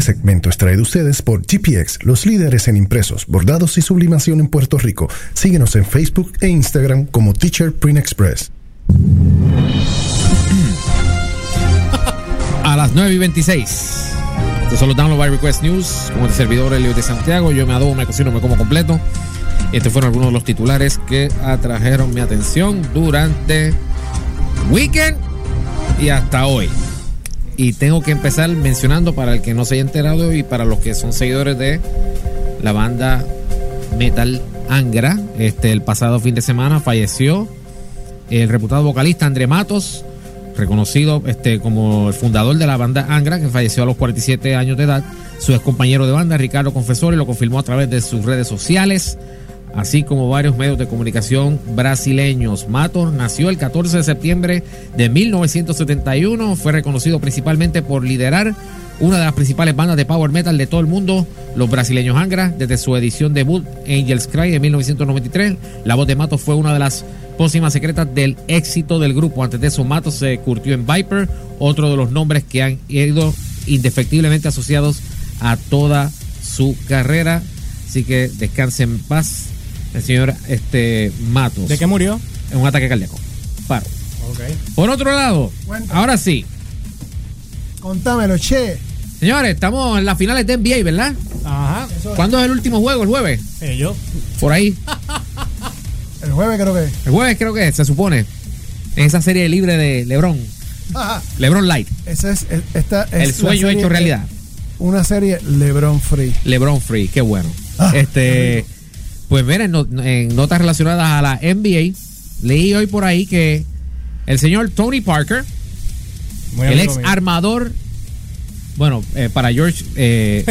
Este segmento es traído ustedes por GPX, los líderes en impresos, bordados y sublimación en Puerto Rico. Síguenos en Facebook e Instagram como Teacher Print Express. A las 9 y 26. Estos son los Download by Request News. Como el servidor Elio de Santiago, yo me adobo, me cocino, me como completo. Estos fueron algunos de los titulares que atrajeron mi atención durante weekend y hasta hoy. Y tengo que empezar mencionando para el que no se haya enterado y para los que son seguidores de la banda Metal Angra. Este, el pasado fin de semana falleció el reputado vocalista André Matos, reconocido este, como el fundador de la banda Angra, que falleció a los 47 años de edad. Su ex compañero de banda, Ricardo Confesori, lo confirmó a través de sus redes sociales, así como varios medios de comunicación brasileños. Matos nació el 14 de septiembre de 1971, fue reconocido principalmente por liderar una de las principales bandas de power metal de todo el mundo, los brasileños Angra, desde su edición debut Angels Cry en 1993. La voz de Matos fue una de las pócimas secretas del éxito del grupo. Antes de eso, Matos se curtió en Viper, otro de los nombres que han ido indefectiblemente asociados a toda su carrera. Así que descanse en paz el señor este, Matos. ¿De qué murió? En un ataque cardíaco. Paro. Por otro lado, Cuéntame. ahora sí. Contámelo, che. Señores, estamos en las finales de NBA, ¿verdad? Ajá. ¿Cuándo es el último juego? ¿El jueves? Eh, yo. Por ahí. El jueves creo que es. El jueves creo que es, se supone. En esa serie libre de LeBron. Ajá. LeBron Light. Ese es, es- esta es El sueño hecho realidad. Una serie LeBron Free. LeBron Free, qué bueno. Ah, este, pues miren, en notas relacionadas a la NBA, leí hoy por ahí que el señor Tony Parker, Muy el ex mío. armador, bueno, eh, para George, eh,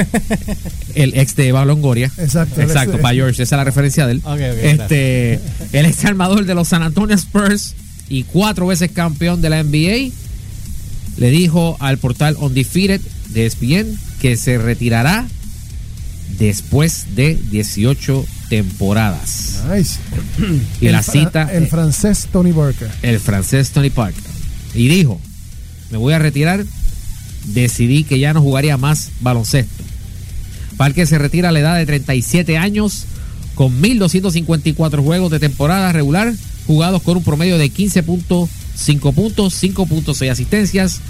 el ex de Balongoria. Exacto. Exacto, para George, esa es la referencia de él. Este, el ex armador de los San Antonio Spurs y cuatro veces campeón de la NBA, le dijo al portal Undefeated de ESPN que se retirará después de 18 temporadas. Nice. Y El la cita, El eh, francés Tony Barker. el francés Tony Parker. Y dijo, me voy a retirar, decidí que ya no jugaría más baloncesto. Parker se retira a la edad de 37 años con 1.254 juegos de temporada regular jugados con un promedio de 15.5 puntos, 5.6 asistencias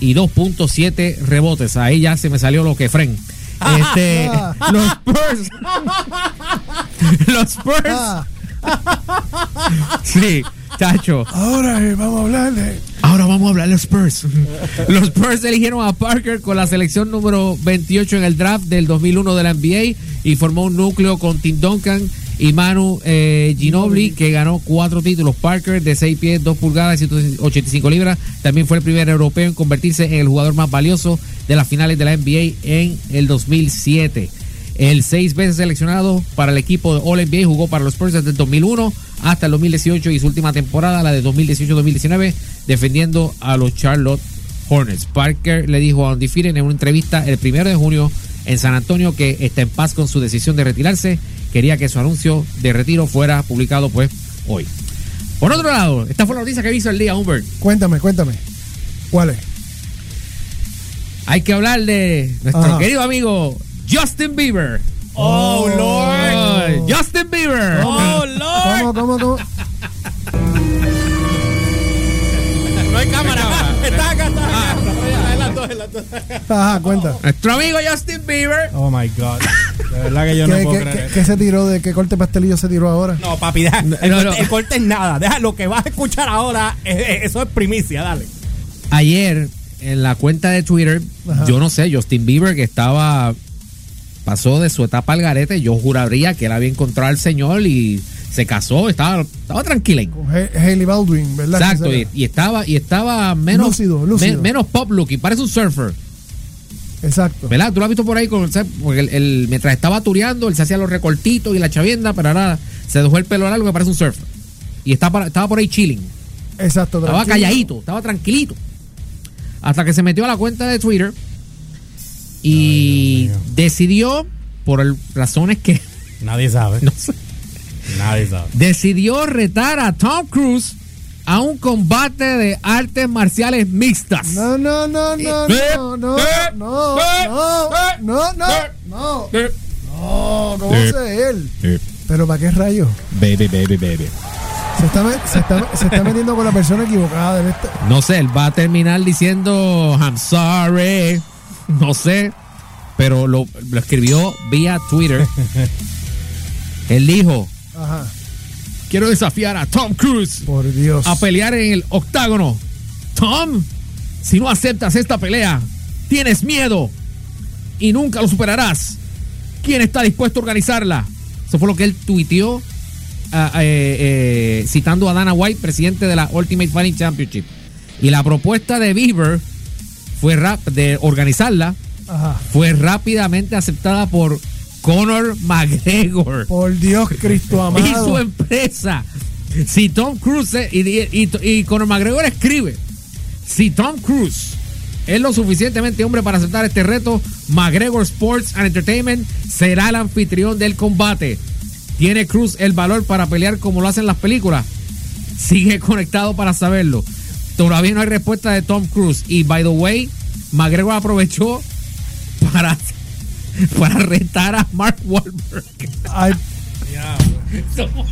y 2.7 rebotes. Ahí ya se me salió lo que fren. Este, los Spurs. los Spurs. Ah, Sí, chacho. ahora eh, vamos a hablar de. Ahora vamos a hablar de los Spurs. Los Spurs eligieron a Parker con la selección número 28 en el draft del 2001 de la NBA y formó un núcleo con Tim Duncan y Manu eh, Ginobili que ganó cuatro títulos. Parker de 6 pies, 2 pulgadas y 185 libras. También fue el primer europeo en convertirse en el jugador más valioso de las finales de la NBA en el 2007. El seis veces seleccionado para el equipo de All NBA jugó para los Spurs desde el 2001 hasta el 2018 y su última temporada, la de 2018-2019, defendiendo a los Charlotte Hornets. Parker le dijo a Undefeated en una entrevista el primero de junio en San Antonio que está en paz con su decisión de retirarse. Quería que su anuncio de retiro fuera publicado pues hoy. Por otro lado, esta fue la noticia que hizo el día, Humbert. Cuéntame, cuéntame. ¿Cuál es? Hay que hablar de nuestro Ajá. querido amigo Justin Bieber. Oh, Lord. Justin Bieber. Oh, Lord. ¿Cómo, cómo, cómo? No hay cámara. Está acá, está Ah. acá. Dos. Ajá, cuenta. Nuestro amigo Justin Bieber. Oh, my God. De verdad que yo ¿Qué, no puedo creer qué- qué se tiró de qué corte pastelillo se tiró ahora? No, papi, deja. El, no, corte, no. el corte es nada. Deja lo que vas a escuchar ahora. eh, eh, eso es primicia, dale. Ayer, en la cuenta de Twitter, Ajá. yo no sé, Justin Bieber que estaba. Pasó de su etapa al garete. Yo juraría que él había encontrado al Señor y se casó. Estaba, estaba tranquila. Con Ha- Hailey Baldwin, ¿verdad? Exacto. Y, estaba, y estaba menos. Lúcido, lúcido. me- menos pop look y parece un surfer. Exacto. ¿Verdad? Tú lo has visto por ahí con, ¿sabes? porque él, él, mientras estaba tureando, él se hacía los recortitos y la chavienda, pero ahora se dejó el pelo largo que parece un surfer. Y estaba, estaba por ahí chilling. Exacto. Estaba calladito, estaba tranquilito. Hasta que se metió a la cuenta de Twitter y Ay, decidió, por el- razones que Nadie sabe. no sé, Nadie sabe. decidió retar a Tom Cruise a un combate de artes marciales mixtas. No, no, no, no, Eh, no, no, eh, no, eh, no, no, no, no, no, ¿cómo eh, sé él? Pero ¿para qué rayos? Baby, baby, baby. Se está, se, está, se está metiendo con la persona equivocada. Estar- No sé, él va a terminar diciendo I'm sorry. No sé. Pero lo, lo escribió vía Twitter. Él dijo: Ajá, Quiero desafiar a Tom Cruise por Dios. a pelear en el octágono. Tom, si no aceptas esta pelea, tienes miedo y nunca lo superarás. ¿Quién está dispuesto a organizarla? Eso fue lo que él tuiteó ah, eh, eh, citando a Dana White, presidente de la Ultimate Fighting Championship. Y la propuesta de Beaver fue rap de organizarla Ajá. fue rápidamente aceptada por Conor McGregor Por Dios, Cristo y su amado. empresa. Si Tom Cruise y, y, y Conor McGregor escribe, si Tom Cruise es lo suficientemente hombre para aceptar este reto, McGregor Sports and Entertainment será el anfitrión del combate. ¿Tiene Cruz el valor para pelear como lo hacen las películas? Sigue conectado para saberlo. Todavía no hay respuesta de Tom Cruise. Y by the way, McGregor aprovechó para, para retar a Mark Wahlberg. Ay,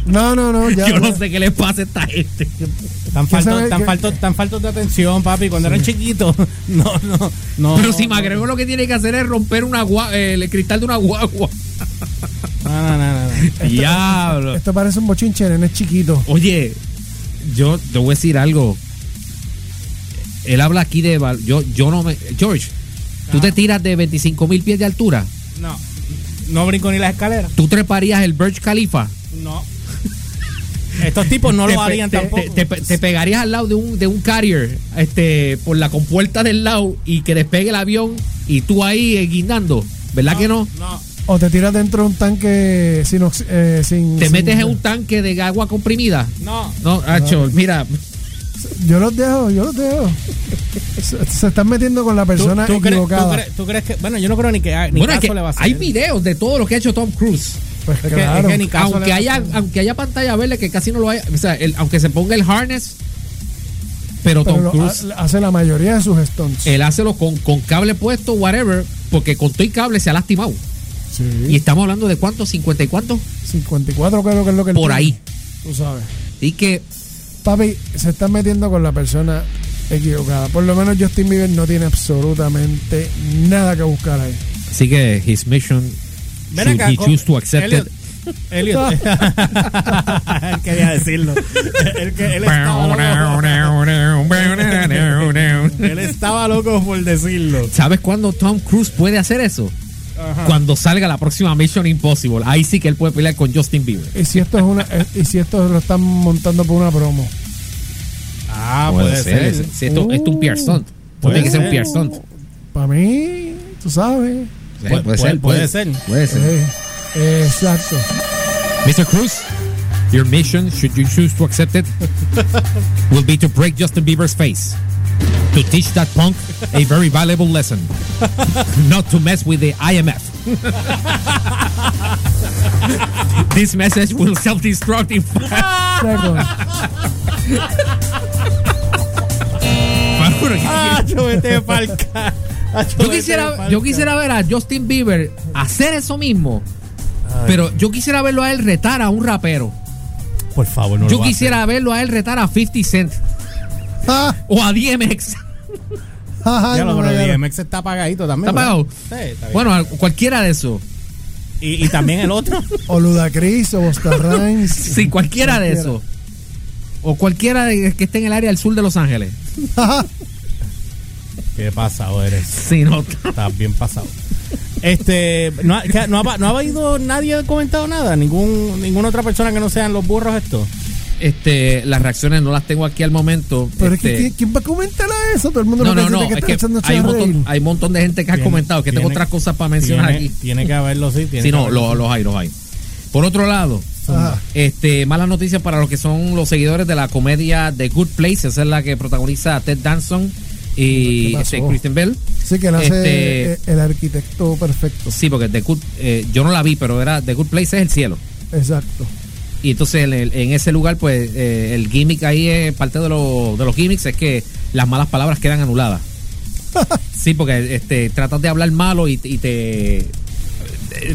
no, no, no. Ya, Yo no sé qué le pasa a esta gente. Tan ¿Qué sabe faltos, tan, faltos, tan faltos de atención, papi. Cuando eran chiquitos. No, no, no. Pero si no, McGregor lo que tiene que hacer es romper una gua- eh, el cristal de una guagua. No, no, no, no, no. Diablo. Esto parece un bochinche, nene, es chiquito. Oye, yo te voy a decir algo. Él habla aquí de. Yo, yo no me. George, tú te tiras de 25 mil pies de altura. No, no brinco ni las escaleras. Tú treparías el Burj Khalifa. No. Estos tipos no te, lo harían te- tampoco. te- te- te pegarías al lado de un, de un carrier este, por la compuerta del lado y que despegue el avión y tú ahí eh, guindando. ¿Verdad que no? No. O te tiras dentro de un tanque sin. eh, sin Te sin- metes en un tanque de agua comprimida. No. No, Hacho, mira, Yo los dejo, yo los dejo. Se, se están metiendo con la ¿Tú, persona tú crees, tú, equivocada. crees, tú crees que.? Bueno, yo no creo ni que ni bueno, es caso que le va a hacer. hay videos de todo lo que ha hecho Tom Cruise. Pues Es que- claro. es que ni caso le Aunque haya, aunque haya pantalla verde, que casi no lo hay, o sea, el- aunque se ponga el harness, pero, pero Tom lo Cruise, ha- hace la mayoría de sus stunts. él hácelo con, con cable puesto, whatever, porque con todo y cable se ha lastimado. Sí. Y estamos hablando de cuántos, 50 y cuántos, 54 creo que es lo que él por tiene. ahí. Tú sabes. Y que Papi, se están metiendo con la persona equivocada. Por lo menos Justin Bieber no tiene absolutamente nada que buscar ahí. Así que his mission Ven should acá, he choose to accept Elliot, it. Elliot. él quería decirlo. él, que- él estaba loco. él estaba loco por decirlo. ¿Sabes cuándo Tom Cruise puede hacer eso? Cuando salga la próxima Mission Impossible. Ahí sí que él puede pelear con Justin Bieber. Y si esto es una eh, y si esto lo están montando por una promo. Ah, puede, ser. si esto, esto es un Pierre Stunt. Puede Tiene que ser un ser. Pierre Stunt. Para mí, tú sabes. Sí, Puede- puede- puede ser. Puede ser. Eh, eh, exacto. Mr. Cruz, your mission, should you choose to accept it, will be to break Justin Bieber's face. To teach that punk a very valuable lesson. Not to mess with the IMF. this message will self-destruct in five. Ah, yo quisiera, yo ver a Justin Bieber hacer eso mismo. Pero yo quisiera verlo a él retar a un rapero. Por favor, no Yo lo va a quisiera verlo a él retar a 50 Cent Ah, o a DMX. ah. Ya lo, pero DMX está apagadito también. ¿Está apagado? Sí, está bien. Bueno, cualquiera de esos. y, y también el otro. O Ludacris o Busta Rhymes. Sí, cualquiera de esos. O cualquiera de, que esté en el área del sur de Los Ángeles. Qué pasado eres. Sí, no. Estás bien pasado. Este, no ha, no ha, no ha habido nadie comentado nada, ningún ninguna otra persona que no sean los burros estos. Este, las reacciones no las tengo aquí al momento. Pero es que Este, ¿quién, va a comentar a eso? Todo el mundo no, lo no, que no. dice Es que que hay un, montón, hay un montón de gente que ha comentado que tengo otras cosas para mencionar Tiene, aquí. tiene que haberlo, sí. Tiene Sí, que no, lo- los hay, los hay. Por otro lado, Ajá. este, malas noticias para los que son los seguidores de la comedia The Good Place. Esa es la que protagoniza Ted Danson y este, Kristen Bell. Sí, que él hace Este- el arquitecto perfecto. Sí, porque The Good, eh, yo no la vi, pero era The Good Place es el cielo. Exacto. Y entonces en, el- en ese lugar, pues eh, el gimmick ahí, es parte de, lo- de los gimmicks es que las malas palabras quedan anuladas. sí, porque este, tratas de hablar malo y, y te,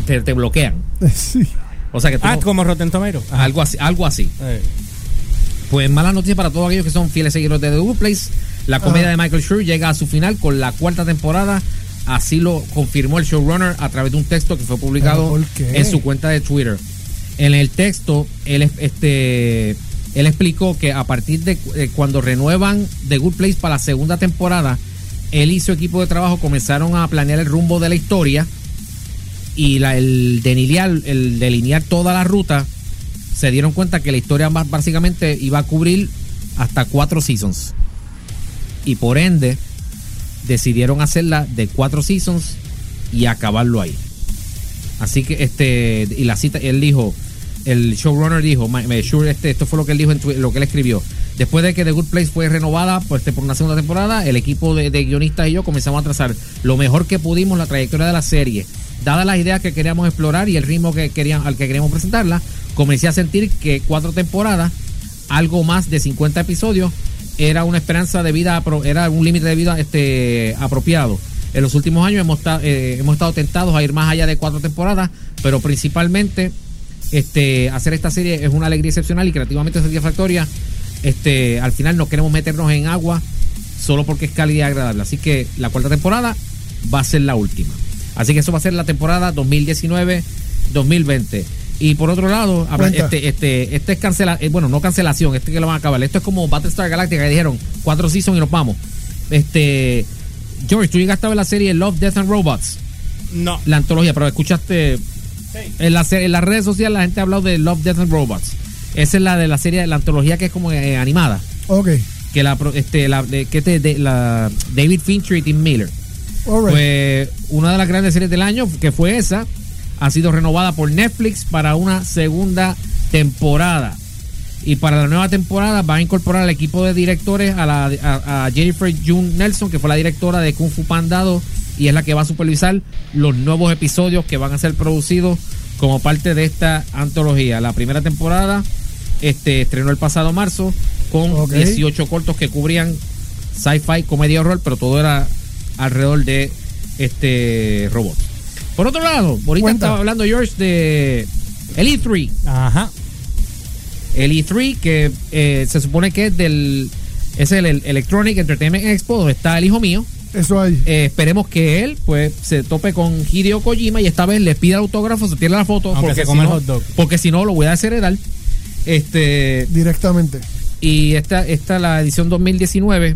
te, te bloquean. Sí. O sea que tú Ah, como Rotten. Ajá. algo así, algo así. Eh. Pues mala noticia para todos aquellos que son fieles seguidores de The Good Place. La comedia Ajá. de Michael Schur llega a su final con la cuarta temporada. Así lo confirmó el showrunner a través de un texto que fue publicado en su cuenta de Twitter. En el texto, este, él explicó que a partir de eh, cuando renuevan The Good Place para la segunda temporada, él y su equipo de trabajo comenzaron a planear el rumbo de la historia y la- el, delinear, el delinear toda la ruta, se dieron cuenta que la historia básicamente iba a cubrir hasta cuatro seasons. Y por ende, decidieron hacerla de cuatro seasons y acabarlo ahí. Así que este, y la cita, él dijo, el showrunner dijo, "Ma- me sure este, esto fue lo que él dijo en lo que él escribió. Después de que The Good Place fue renovada pues, este, por una segunda temporada, el equipo de, de guionistas y yo comenzamos a trazar lo mejor que pudimos la trayectoria de la serie. Dadas las ideas que queríamos explorar y el ritmo que querían, al que queríamos presentarla, comencé a sentir que cuatro temporadas, algo más de 50 episodios, era una esperanza de vida, era un límite de vida este, apropiado. En los últimos años hemos, eh, hemos estado tentados a ir más allá de cuatro temporadas, pero principalmente este, hacer esta serie es una alegría excepcional y creativamente satisfactoria. Este, al final no queremos meternos en agua solo porque es cálida y agradable. Así que la cuarta temporada va a ser la última. Así que eso va a ser la temporada 2019-2020. Y por otro lado, Cuenta. este, este, este es cancelación, bueno, no cancelación, este que lo van a acabar. Esto es como Battlestar Galactica que dijeron cuatro seasons y nos vamos. Este, George, tú llegaste a ver la serie Love, Death and Robots, No. la antología, pero escuchaste en, la, en las redes sociales la gente ha hablado de Love, Death and Robots. Esa es la de la serie, la antología que es como eh, animada. Ok. Que la, pro- este, la, de, que te- de, la David Fincher y Tim Miller. All right. Pues una de las grandes series del año, que fue esa, ha sido renovada por Netflix para una segunda temporada. Y para la nueva temporada va a incorporar al equipo de directores a, la, a, a Jennifer June Nelson, que fue la directora de Kung Fu Panda 2, y es la que va a supervisar los nuevos episodios que van a ser producidos como parte de esta antología. La primera temporada este, estrenó el pasado marzo con Ok. 18 cortos que cubrían sci-fi, comedia horror, pero todo era alrededor de este robot. Por otro lado, ahorita Cuenta. estaba hablando George de el E3. Ajá. El E3 que eh, se supone que es del es el, el Electronic Entertainment Expo donde está el hijo mío. Eso hay. Eh, esperemos que él pues se tope con Hideo Kojima y esta vez le pida el autógrafo, se tire la foto Aunque porque se si el no- hot dog. porque si no lo voy a desheredar. Este Directamente. y esta, esta la edición 2019.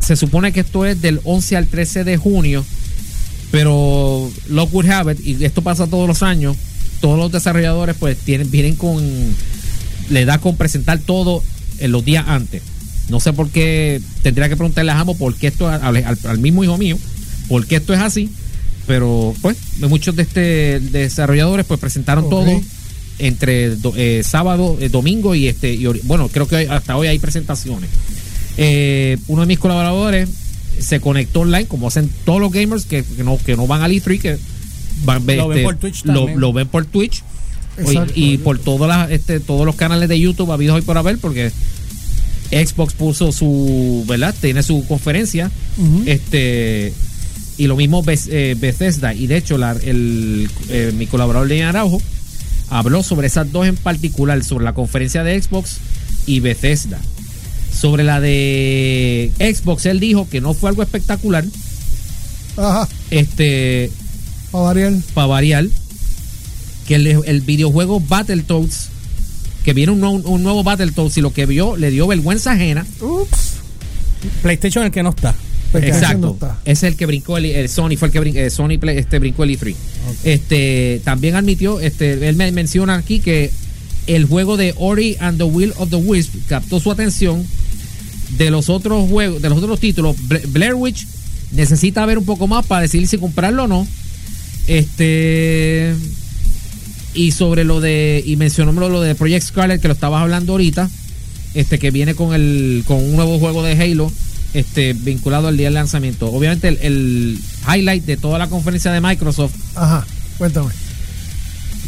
Se supone que esto es del 11 al 13 de junio. Pero Lockwood Habit, y esto pasa todos los años, todos los desarrolladores pues tienen, vienen con, le da con presentar todo en los días antes. No sé por qué, tendría que preguntarle a Jamo por qué esto, al, al- al mismo hijo mío, por qué esto es así. Pero pues muchos de este desarrolladores pues presentaron todo entre eh, sábado, eh, domingo y este y bueno, creo que hoy- hasta hoy hay presentaciones. Eh, uno de mis colaboradores se conectó online, como hacen todos los gamers que, que no, que no van al E3, que van, Lo ven este, por Twitch lo, también. lo ven por Twitch Y por todas las, este, todos los canales de YouTube habidos hoy por haber, porque Xbox puso su, ¿verdad? Tiene su conferencia, este y lo mismo eh, Bethesda y de hecho la, el, eh, mi colaborador de Araujo habló sobre esas dos en particular, sobre la conferencia de Xbox y Bethesda. Sobre la de Xbox, él dijo que no fue algo espectacular, Ajá. este, Para variar. para variar, que el, el videojuego Battletoads, que viene un, nuevo- un nuevo Battletoads y lo que vio le dio vergüenza ajena. Ups. PlayStation el que no está. No Exacto. está. Es el que brincó el, el Sony, fue el que brincó, eh, Sony Play- este, brincó el E3. Este, también admitió, este, él me menciona aquí que el juego de Ori and the Will of the Wisp captó su atención de los otros juegos, de los otros títulos. Bla- Blair Witch necesita ver un poco más para decidir si comprarlo o no. Este y sobre lo de y mencionó lo de Project Scarlet que lo estabas hablando ahorita, este que viene con el con un nuevo juego de Halo este vinculado al día del lanzamiento. Obviamente el, el highlight de toda la conferencia de Microsoft Ajá. Cuéntame.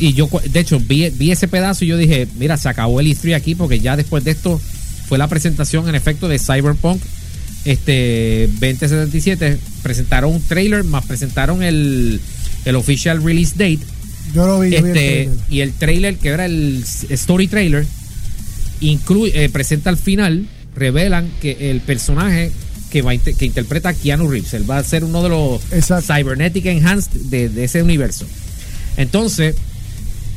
y yo, de hecho, vi, vi ese pedazo y yo dije, mira, se acabó el E3 aquí porque ya después de esto fue la presentación en efecto de Cyberpunk este 2077. Presentaron un trailer, más presentaron el, el official release date. Yo lo vi. yo vi el Este, y el trailer, que era el story trailer, incluye, eh, presenta al final, revelan que el personaje que, va que interpreta a Keanu Reeves, él va a ser uno de los Exacto. Cybernetic Enhanced de, de ese universo. Entonces,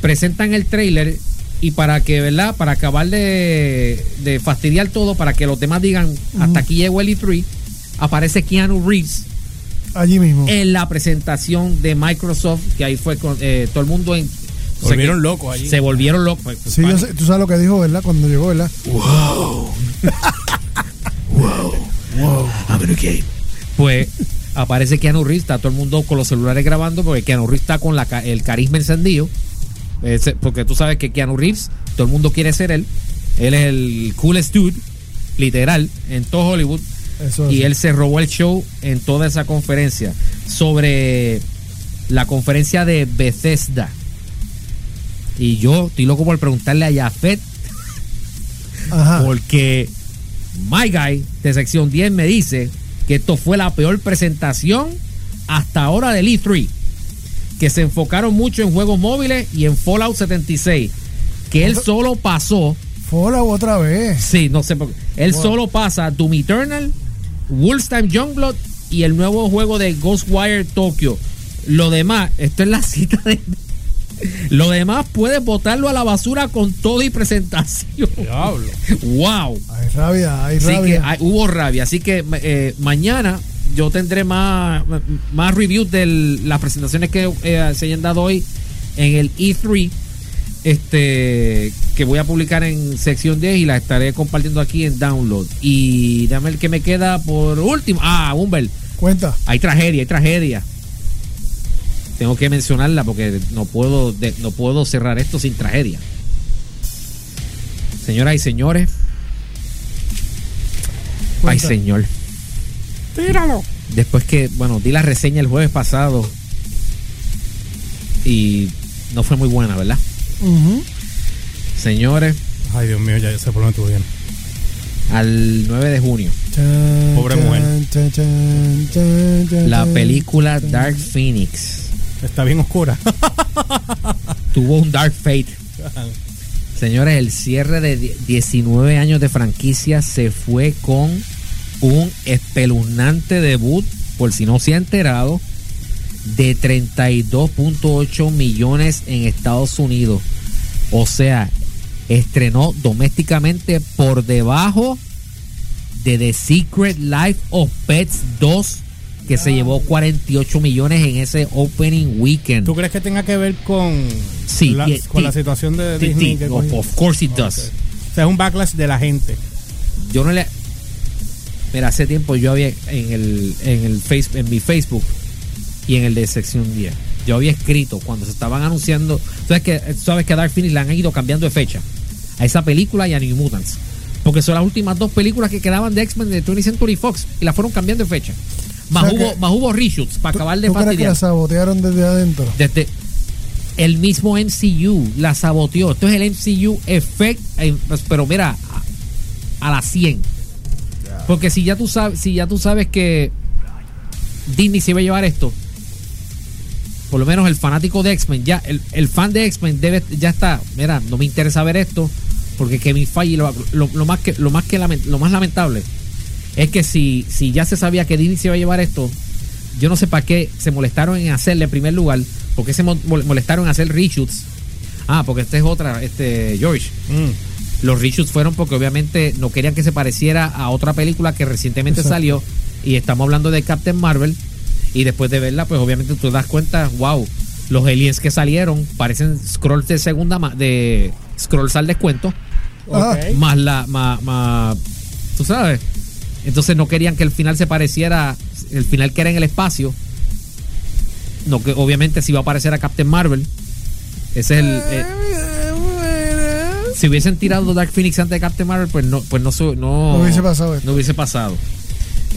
presentan el trailer y para que, ¿verdad? Para acabar de, de fastidiar todo, para que los demás digan, hasta aquí llegó el E3, aparece Keanu Reeves Allí mismo. en la presentación de Microsoft, que ahí fue con eh, todo el mundo en... Se volvieron locos allí. Se volvieron locos. Pues, Sí, yo sé- tú sabes lo que dijo, ¿verdad? Cuando llegó, ¿verdad? Pues aparece Keanu Reeves, está todo el mundo con los celulares grabando porque Keanu Reeves está con la, ca- el carisma encendido. Ese- porque tú sabes que Keanu Reeves, todo el mundo quiere ser él. Él es el coolest dude, literal, en todo Hollywood. Eso y él se robó el show en toda esa conferencia sobre la conferencia de Bethesda. Y yo estoy loco por preguntarle a Jafet Ajá. porque My Guy de sección 10 me dice que esto fue la peor presentación hasta ahora del E3. Que se enfocaron mucho en juegos móviles y en Fallout 76. Que él solo pasó, Fallout otra vez. sí, no sé por qué. Él Wow. solo pasa Doom Eternal, Wolfenstein Youngblood y el nuevo juego de Ghostwire Tokyo. Lo demás, esto es la cita de. Lo demás puedes botarlo a la basura con todo y presentación. Diablo. ¡Wow! Hay rabia, hay Así que rabia. hay- hubo rabia. Así que eh, mañana yo tendré más, más reviews de las presentaciones que eh, se hayan dado hoy en el E3. Este que voy a publicar en sección 10 y las estaré compartiendo aquí en download. Y dame el que me queda por último. Ah, Humber, Cuenta. hay tragedia, hay tragedia. Tengo que mencionarla porque no puedo, de- no puedo cerrar esto sin tragedia. Señoras y señores. Ay, señor. Tíralo. Después que, bueno, di la reseña el jueves pasado. Y no fue muy buena, ¿verdad? Señores, Ay, Dios mío, ya dónde tú vienes. al 9 de junio, Chan, Pobre chan, mujer. chan, chan, chan, chan, la película chan. Dark Phoenix Está bien oscura. tuvo un Dark Fate. Señores, el cierre de die- 19 años de franquicia se fue con un espeluznante debut, por si no se ha enterado, de 32.8 millones en Estados Unidos. O sea, estrenó domésticamente por debajo de The Secret Life of Pets 2, que se llevó 48 millones en ese opening weekend. ¿Tú crees que tenga que ver con, Sí, la, y- con la situación de Disney? que of, course it does. O sea, es un backlash de la gente. Yo no le. Mira, hace tiempo yo había en el, en el face, en mi Facebook y en el de sección 10. Yo había escrito cuando se estaban anunciando. Sabes que, sabes que a Dark Phoenix le han ido cambiando de fecha a esa película y a New Mutants. Porque son las últimas dos películas que quedaban de X-Men de 20th Century Fox y las fueron cambiando de fecha. Más, O sea hubo, más hubo reshoots para ¿Tú- acabar de ¿Tú crees que fastidiar. la sabotearon desde adentro? Desde el mismo MCU la saboteó. Esto es el MCU effect, eh, pues, pero mira, a, a la 100. Porque si ya tú sabes, si ya tú sabes que Disney se iba a llevar esto, por lo menos el fanático de X-Men, ya el, el fan de X-Men debe ya está, mira, no me interesa ver esto porque Kevin Feige lo, lo- lo más que lo más que lo más lamentable es que si si ya se sabía que Disney se iba a llevar esto, yo no sé para qué se molestaron en hacerle en primer lugar, porque se mo- mol- molestaron en hacer reshoots. Ah, porque esta es otra, este George. Mm. Los reshoots fueron porque obviamente no querían que se pareciera a otra película que recientemente Exacto. salió y estamos hablando de Captain Marvel y después de verla pues obviamente tú te das cuenta, wow, los aliens que salieron parecen scrolls de segunda de scrolls al descuento Ah. Ok. más la más, más- tú sabes entonces no querían que el final se pareciera el final que era en el espacio no que obviamente si iba a aparecer a Captain Marvel ese es el eh, si hubiesen tirado Dark Phoenix antes de Captain Marvel pues no pues no no, No hubiese pasado esto. no hubiese pasado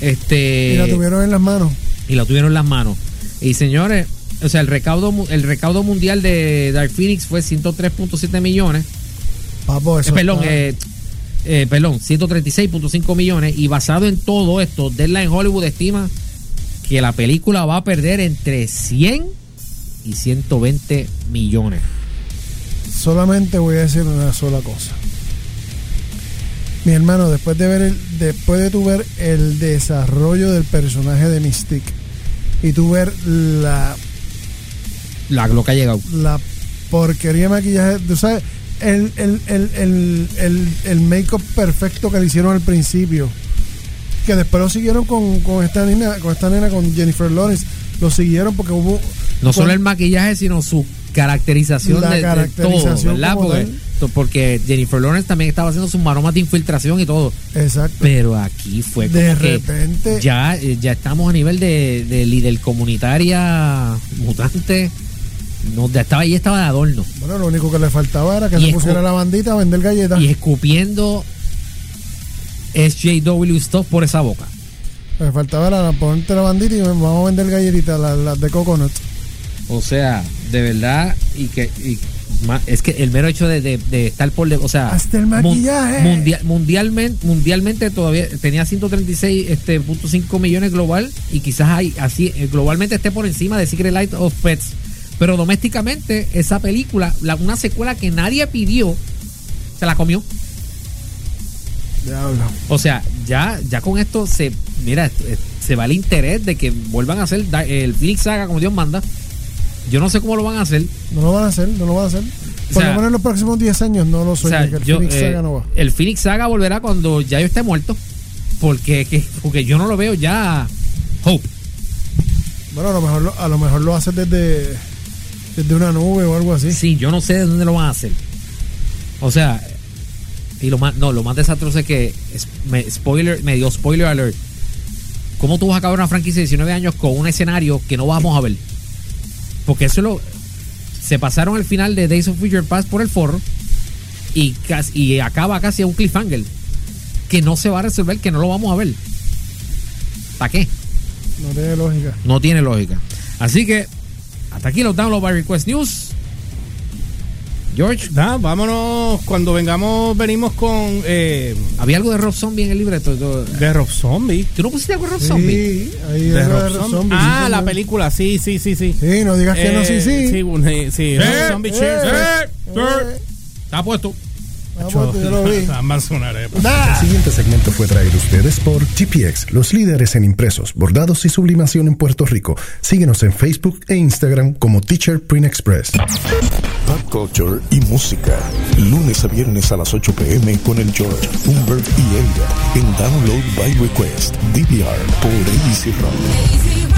este Y la tuvieron en las manos. Y la tuvieron en las manos. Y señores, o sea, el recaudo, el recaudo mundial de Dark Phoenix fue 103.7 millones. Papo, Eh, eso perdón, está- eh, eh, perdón, 136.5 millones. Y basado en todo esto, Deadline Hollywood estima que la película va a perder entre 100 y 120 millones. solamente voy a decir una sola cosa. Mi hermano, después de ver el, después de tu ver el desarrollo del personaje de Mystique y tu ver la, La, lo que ha llegado. la porquería de maquillaje, tú sabes, el, el, el, el, el, el make-up perfecto que le hicieron al principio, que después lo siguieron con, con esta nena, con esta nena, con Jennifer Lawrence, lo siguieron porque hubo No solo cuando- el maquillaje, sino su caracterización, La de, de caracterización todo, ¿verdad? como Porque, tal. Porque Jennifer Lawrence también estaba haciendo sus maromas de infiltración y todo. exacto. Pero aquí fue como De que repente- ya, eh, ya estamos a nivel de, de líder comunitaria mutante. No, ya estaba ahí, estaba de adorno. Bueno, lo único que le faltaba era que Y se pusiera la bandita a vender galletas. Y escupiendo SJW stuff por esa boca. Le faltaba era ponerte la bandita y vamos a vender galletitas, las, las de coconut. O sea, de verdad, y que y es que el mero hecho de, de- de estar por de- o sea, Hasta el maquillaje. mundia- mundialmente, mundialmente todavía tenía 136 este punto 5 millones global y quizás hay así eh, globalmente esté por encima de Secret Light of Pets, pero domésticamente esa película, la- una secuela que nadie pidió, se la comió. Diablo. O sea, ya, ya con esto se, mira, se va el interés de que vuelvan a hacer el Phoenix Saga como Dios manda. Yo no sé cómo lo van a hacer. No lo van a hacer, no lo van a hacer. Por lo menos en los próximos 10 años no lo O soy. sea, que el yo, Phoenix eh, Saga no va. el Phoenix Saga volverá cuando ya yo esté muerto. Porque, que- porque yo no lo veo ya. Hope. Bueno, a lo mejor lo, a lo, mejor lo hacen desde, desde una nube o algo así. Sí, yo no sé de dónde lo van a hacer. O sea, y lo más, no, lo más desastroso es que es- me, spoiler, me dio spoiler alert. ¿Cómo tú vas a acabar una franquicia de 19 años con un escenario que no vamos a ver? Porque eso lo. Se pasaron el final de Days of Future Past por el forro y, casi- y acaba casi a un cliffhanger que no se va a resolver, que no lo vamos a ver. ¿Para qué? No tiene lógica. No tiene lógica. Así que hasta aquí los Download by Request News. George, Nada, vámonos. Cuando vengamos, venimos con eh, había algo de Rob Zombie en el libreto. ¿Tú, de Rob Zombie. ¿tú no pusiste algo de Rob Zombie? Sí, ahí De Rob Rob Zombie. Zombie, Ah, sí, la película, sí, sí, sí, sí. Sí, no digas que no, sí, sí. Sí, un- eh, sí, Rob Zombie Cheers. Eh, Está puesto. Yo lo vi. El siguiente segmento fue traído ustedes por GPX, los líderes en impresos, bordados y sublimación en Puerto Rico. Síguenos en Facebook e Instagram como Teacher Print Express. Pop culture y música. Lunes a viernes a las 8 pm con el George, Humbert y Elliot en Download by Request, DVR por Easy Rock.